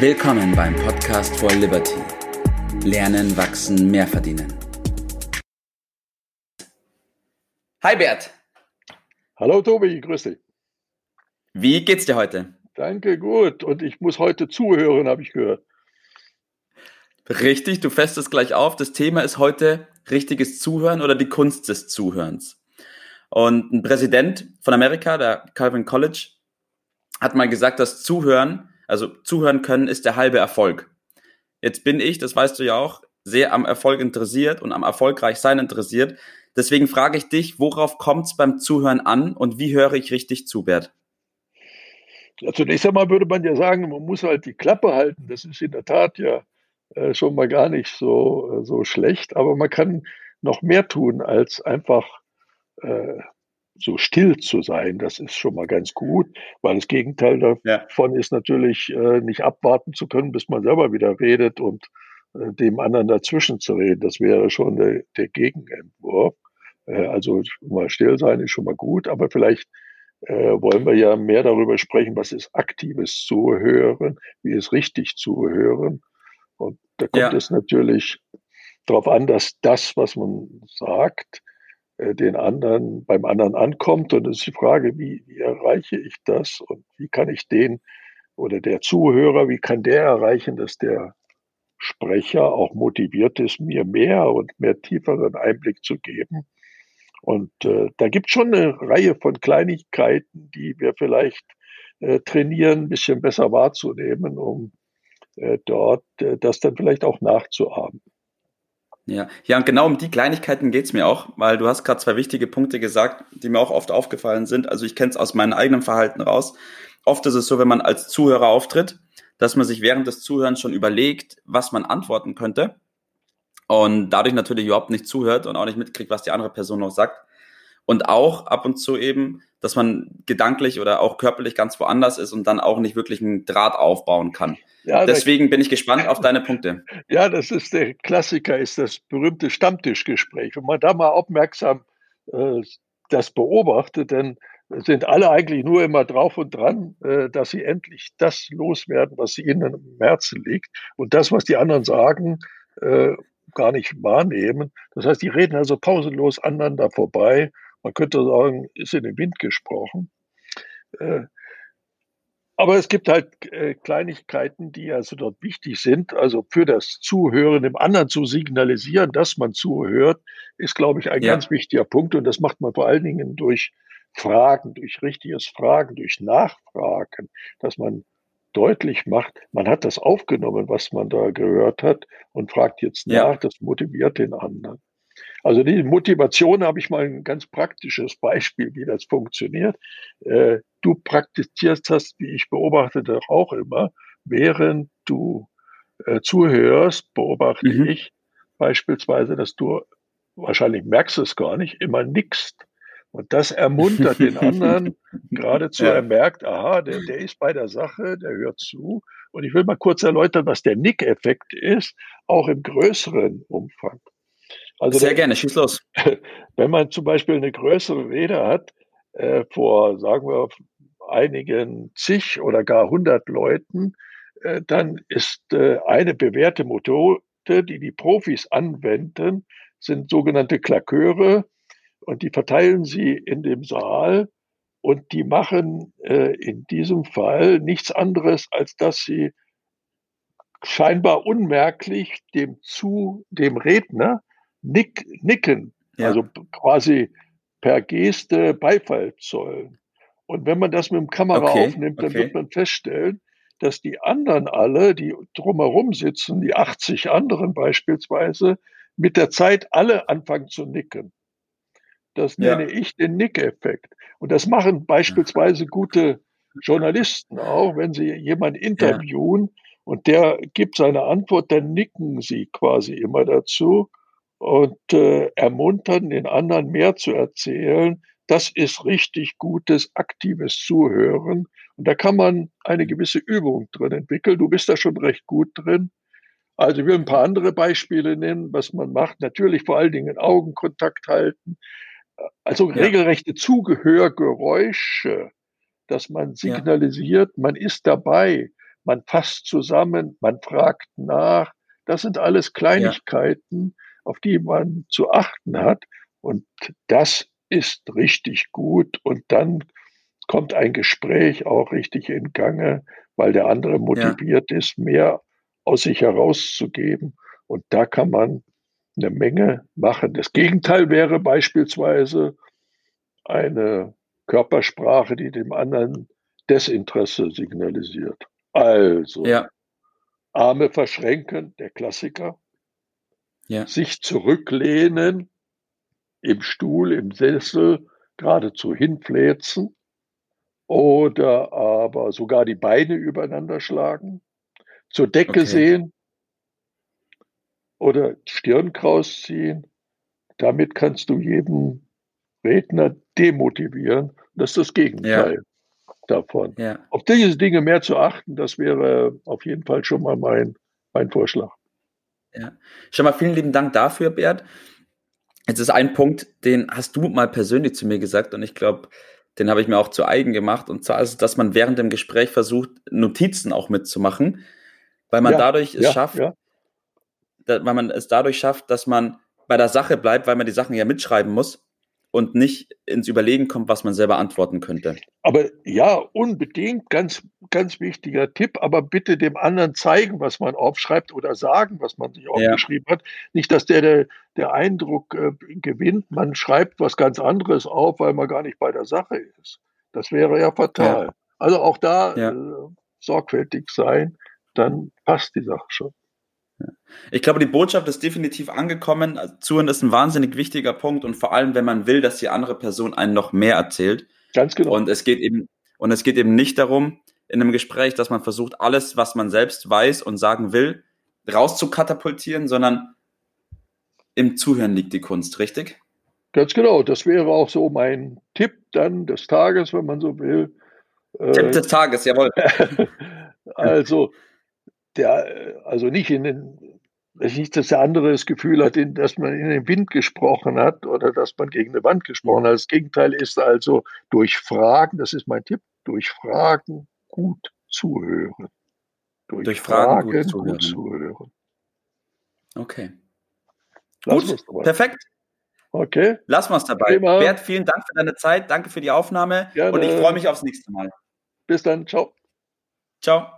Willkommen beim Podcast for Liberty. Lernen, wachsen, mehr verdienen. Hi Bert. Hallo Tobi, grüß dich. Wie geht's dir heute? Danke, gut. Und ich muss heute zuhören, habe ich gehört. Richtig, du festest gleich auf. Das Thema ist heute richtiges Zuhören oder die Kunst des Zuhörens. Und ein Präsident von Amerika, der Calvin College, hat mal gesagt, dass Zuhören, also zuhören können, ist der halbe Erfolg. Jetzt bin ich, das weißt du ja auch, sehr am Erfolg interessiert und am erfolgreich sein interessiert. Deswegen frage ich dich, worauf kommt es beim Zuhören an und wie höre ich richtig zu, Bert? Ja, zunächst einmal würde man ja sagen, man muss halt die Klappe halten. Das ist in der Tat ja äh, schon mal gar nicht so, äh, so schlecht, aber man kann noch mehr tun, als einfach äh, so still zu sein. Das ist schon mal ganz gut, weil das Gegenteil davon ja. ist natürlich äh, nicht abwarten zu können, bis man selber wieder redet und äh, dem anderen dazwischen zu reden. Das wäre schon der, der Gegenentwurf. Äh, also mal still sein ist schon mal gut, aber vielleicht äh, wollen wir ja mehr darüber sprechen, was ist aktives Zuhören, wie ist richtig Zuhören. Und da kommt ja. es natürlich darauf an, dass das, was man sagt, den anderen, beim anderen ankommt. Und es ist die Frage, wie, wie erreiche ich das und wie kann ich den oder der Zuhörer, wie kann der erreichen, dass der Sprecher auch motiviert ist, mir mehr und mehr tieferen Einblick zu geben und äh, da gibt es schon eine Reihe von Kleinigkeiten, die wir vielleicht äh, trainieren, ein bisschen besser wahrzunehmen, um äh, dort äh, das dann vielleicht auch nachzuahmen. Ja, ja, und genau um die Kleinigkeiten geht's mir auch, weil du hast gerade zwei wichtige Punkte gesagt, die mir auch oft aufgefallen sind. Also ich kenne es aus meinem eigenen Verhalten raus. Oft ist es so, wenn man als Zuhörer auftritt, dass man sich während des Zuhörens schon überlegt, was man antworten könnte und dadurch natürlich überhaupt nicht zuhört und auch nicht mitkriegt, was die andere Person noch sagt. Und auch ab und zu eben, dass man gedanklich oder auch körperlich ganz woanders ist und dann auch nicht wirklich einen Draht aufbauen kann. Ja, Deswegen bin ich gespannt auf deine Punkte. Ja, das ist der Klassiker, ist das berühmte Stammtischgespräch. Wenn man da mal aufmerksam äh, das beobachtet, dann sind alle eigentlich nur immer drauf und dran, äh, dass sie endlich das loswerden, was ihnen im Herzen liegt. Und das, was die anderen sagen, äh, gar nicht wahrnehmen. Das heißt, die reden also pausenlos aneinander vorbei. Man könnte sagen, ist in den Wind gesprochen. Äh, aber es gibt halt äh, Kleinigkeiten, die also dort wichtig sind. Also für das Zuhören, dem anderen zu signalisieren, dass man zuhört, ist, glaube ich, ein ja. ganz wichtiger Punkt. Und das macht man vor allen Dingen durch Fragen, durch richtiges Fragen, durch Nachfragen, dass man deutlich macht, man hat das aufgenommen, was man da gehört hat und fragt jetzt nach, das motiviert den anderen. Also die Motivation habe ich mal ein ganz praktisches Beispiel, wie das funktioniert. Äh, du praktizierst das, wie ich beobachtete, auch immer. Während du äh, zuhörst, beobachte mhm. ich beispielsweise, dass du wahrscheinlich merkst es gar nicht, immer nickst. Und das ermuntert den anderen geradezu. Ja. Er merkt, aha, der, der ist bei der Sache, der hört zu. Und ich will mal kurz erläutern, was der Nick-Effekt ist, auch im größeren Umfang. Also Sehr der, gerne, schieß los. Wenn man zum Beispiel eine größere Rede hat, äh, vor, sagen wir, einigen zig oder gar hundert Leuten, äh, dann ist äh, eine bewährte Methode, die die Profis anwenden, sind sogenannte Klaköre und die verteilen sie in dem Saal und die machen äh, in diesem Fall nichts anderes, als dass sie scheinbar unmerklich dem zu dem Redner nick, nicken, ja. also quasi per Geste Beifall zollen. Und wenn man das mit dem Kamera okay, aufnimmt, dann okay. wird man feststellen, dass die anderen alle, die drumherum sitzen, die 80 anderen beispielsweise, mit der Zeit alle anfangen zu nicken. Das nenne ja. ich den Nick-Effekt. Und das machen beispielsweise gute Journalisten auch, wenn sie jemanden interviewen ja. und der gibt seine Antwort, dann nicken sie quasi immer dazu und äh, ermuntern den anderen mehr zu erzählen. Das ist richtig gutes, aktives Zuhören. Und da kann man eine gewisse Übung drin entwickeln. Du bist da schon recht gut drin. Also ich will ein paar andere Beispiele nennen, was man macht. Natürlich vor allen Dingen Augenkontakt halten, also ja. regelrechte Zugehörgeräusche, dass man signalisiert, ja. man ist dabei, man fasst zusammen, man fragt nach. Das sind alles Kleinigkeiten, ja. Auf die man zu achten hat. Und das ist richtig gut. Und dann kommt ein Gespräch auch richtig in Gange, weil der andere motiviert ja. ist, mehr aus sich herauszugeben. Und da kann man eine Menge machen. Das Gegenteil wäre beispielsweise eine Körpersprache, die dem anderen Desinteresse signalisiert. Also, ja. Arme verschränken, der Klassiker. Ja. Sich zurücklehnen, im Stuhl, im Sessel, geradezu hinfläzen. Oder aber sogar die Beine übereinander schlagen, zur Decke okay. sehen oder Stirn kraus ziehen. Damit kannst du jeden Redner demotivieren. Das ist das Gegenteil ja. davon. Ja. Auf diese Dinge mehr zu achten, das wäre auf jeden Fall schon mal mein, mein Vorschlag. Ja. Schon mal vielen lieben Dank dafür, Bert. Jetzt ist ein Punkt, den hast du mal persönlich zu mir gesagt und ich glaube, den habe ich mir auch zu eigen gemacht. Und zwar also, dass man während dem Gespräch versucht, Notizen auch mitzumachen, weil man ja, dadurch es ja, schafft, ja. weil man es dadurch schafft, dass man bei der Sache bleibt, weil man die Sachen ja mitschreiben muss und nicht ins Überlegen kommt, was man selber antworten könnte. Aber ja, unbedingt, ganz, ganz wichtiger Tipp, aber bitte dem anderen zeigen, was man aufschreibt oder sagen, was man sich aufgeschrieben ja. hat. Nicht, dass der, der, der Eindruck äh, gewinnt, man schreibt was ganz anderes auf, weil man gar nicht bei der Sache ist. Das wäre ja fatal. Ja. Also auch da ja. äh, sorgfältig sein, dann passt die Sache schon. Ich glaube, die Botschaft ist definitiv angekommen. Zuhören ist ein wahnsinnig wichtiger Punkt und vor allem, wenn man will, dass die andere Person einen noch mehr erzählt. Ganz genau. Und es geht eben, und es geht eben nicht darum, in einem Gespräch, dass man versucht, alles, was man selbst weiß und sagen will, rauszukatapultieren, sondern im Zuhören liegt die Kunst, richtig? Ganz genau. Das wäre auch so mein Tipp dann des Tages, wenn man so will. Tipp des Tages, jawohl. also, der, also nicht in den, nicht, dass der andere das Gefühl hat, dass man in den Wind gesprochen hat oder dass man gegen eine Wand gesprochen hat. Das Gegenteil ist also durch Fragen, das ist mein Tipp, durch Fragen gut zuhören. Durch, durch Fragen, Fragen, gut, zuhören. gut zuhören. Okay. Lass gut, perfekt. Okay. Lassen wir es dabei. Thema. Bert, vielen Dank für deine Zeit, danke für die Aufnahme Gerne. und ich freue mich aufs nächste Mal. Bis dann, ciao. Ciao.